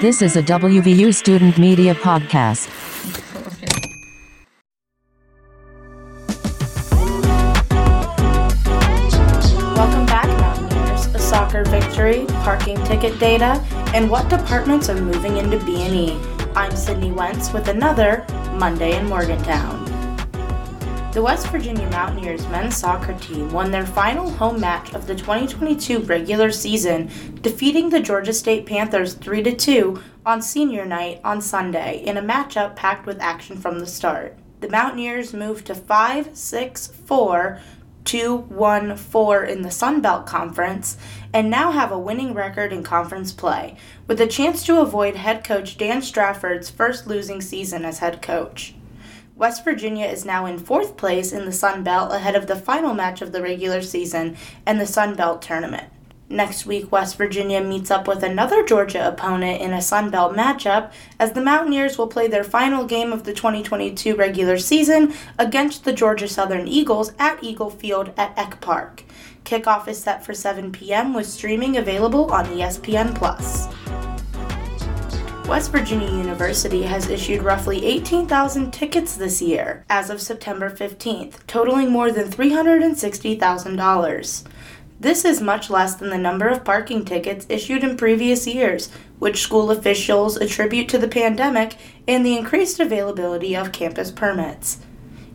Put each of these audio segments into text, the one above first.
This is a WVU student media podcast. Welcome back, Mountaineers. A soccer victory, parking ticket data, and what departments are moving into B&E. I'm Sydney Wentz with another Monday in Morgantown. The West Virginia Mountaineers men's soccer team won their final home match of the 2022 regular season, defeating the Georgia State Panthers 3 2 on senior night on Sunday in a matchup packed with action from the start. The Mountaineers moved to 5 6 4 2 1 4 in the Sun Belt Conference and now have a winning record in conference play, with a chance to avoid head coach Dan Stratford's first losing season as head coach. West Virginia is now in fourth place in the Sun Belt ahead of the final match of the regular season and the Sun Belt tournament. Next week, West Virginia meets up with another Georgia opponent in a Sun Belt matchup as the Mountaineers will play their final game of the 2022 regular season against the Georgia Southern Eagles at Eagle Field at Eck Park. Kickoff is set for 7 p.m. with streaming available on ESPN Plus. West Virginia University has issued roughly 18,000 tickets this year as of September 15th, totaling more than $360,000. This is much less than the number of parking tickets issued in previous years, which school officials attribute to the pandemic and the increased availability of campus permits.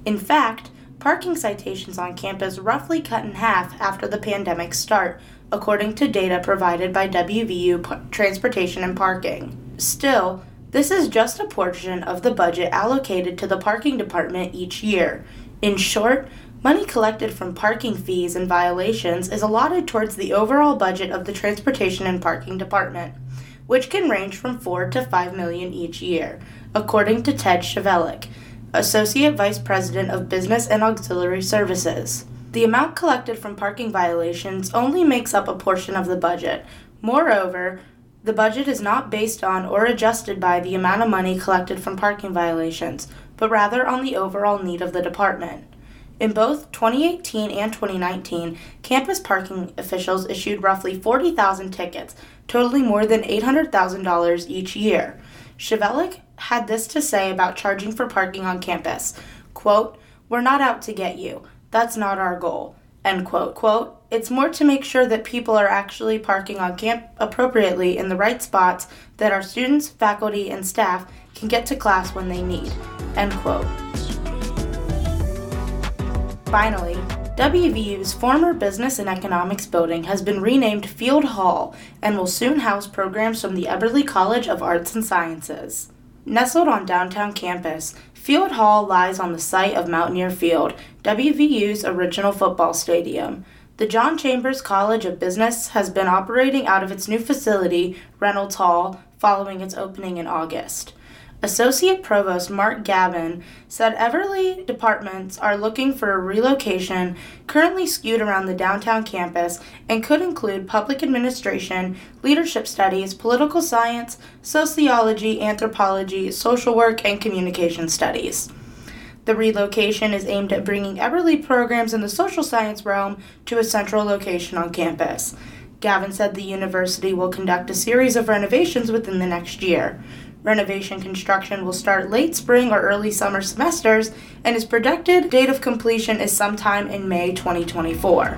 In fact, parking citations on campus roughly cut in half after the pandemic start, according to data provided by WVU P- Transportation and Parking. Still, this is just a portion of the budget allocated to the parking department each year. In short, money collected from parking fees and violations is allotted towards the overall budget of the Transportation and Parking Department, which can range from 4 to 5 million each year, according to Ted Chevelik, Associate Vice President of Business and Auxiliary Services. The amount collected from parking violations only makes up a portion of the budget. Moreover, the budget is not based on or adjusted by the amount of money collected from parking violations, but rather on the overall need of the department. In both 2018 and 2019, campus parking officials issued roughly 40,000 tickets, totaling more than $800,000 each year. Chevelik had this to say about charging for parking on campus. Quote, We're not out to get you. That's not our goal. End quote. Quote, it's more to make sure that people are actually parking on camp appropriately in the right spots that our students, faculty, and staff can get to class when they need. End quote. Finally, WVU's former Business and Economics building has been renamed Field Hall and will soon house programs from the Eberly College of Arts and Sciences. Nestled on downtown campus, Field Hall lies on the site of Mountaineer Field, WVU's original football stadium. The John Chambers College of Business has been operating out of its new facility, Reynolds Hall, following its opening in August. Associate Provost Mark Gavin said Eberly departments are looking for a relocation currently skewed around the downtown campus and could include public administration, leadership studies, political science, sociology, anthropology, social work, and communication studies. The relocation is aimed at bringing Eberly programs in the social science realm to a central location on campus. Gavin said the university will conduct a series of renovations within the next year. Renovation construction will start late spring or early summer semesters, and is projected date of completion is sometime in May 2024.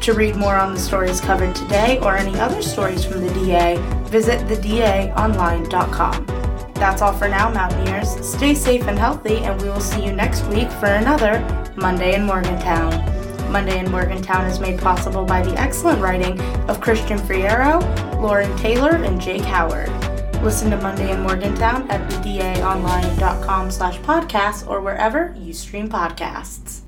To read more on the stories covered today or any other stories from the DA, visit thedaonline.com. That's all for now, Mountaineers. Stay safe and healthy, and we will see you next week for another Monday in Morgantown. Monday in Morgantown is made possible by the excellent writing of Christian Friero, Lauren Taylor, and Jake Howard. Listen to Monday in Morgantown at thedaonline.com slash podcast or wherever you stream podcasts.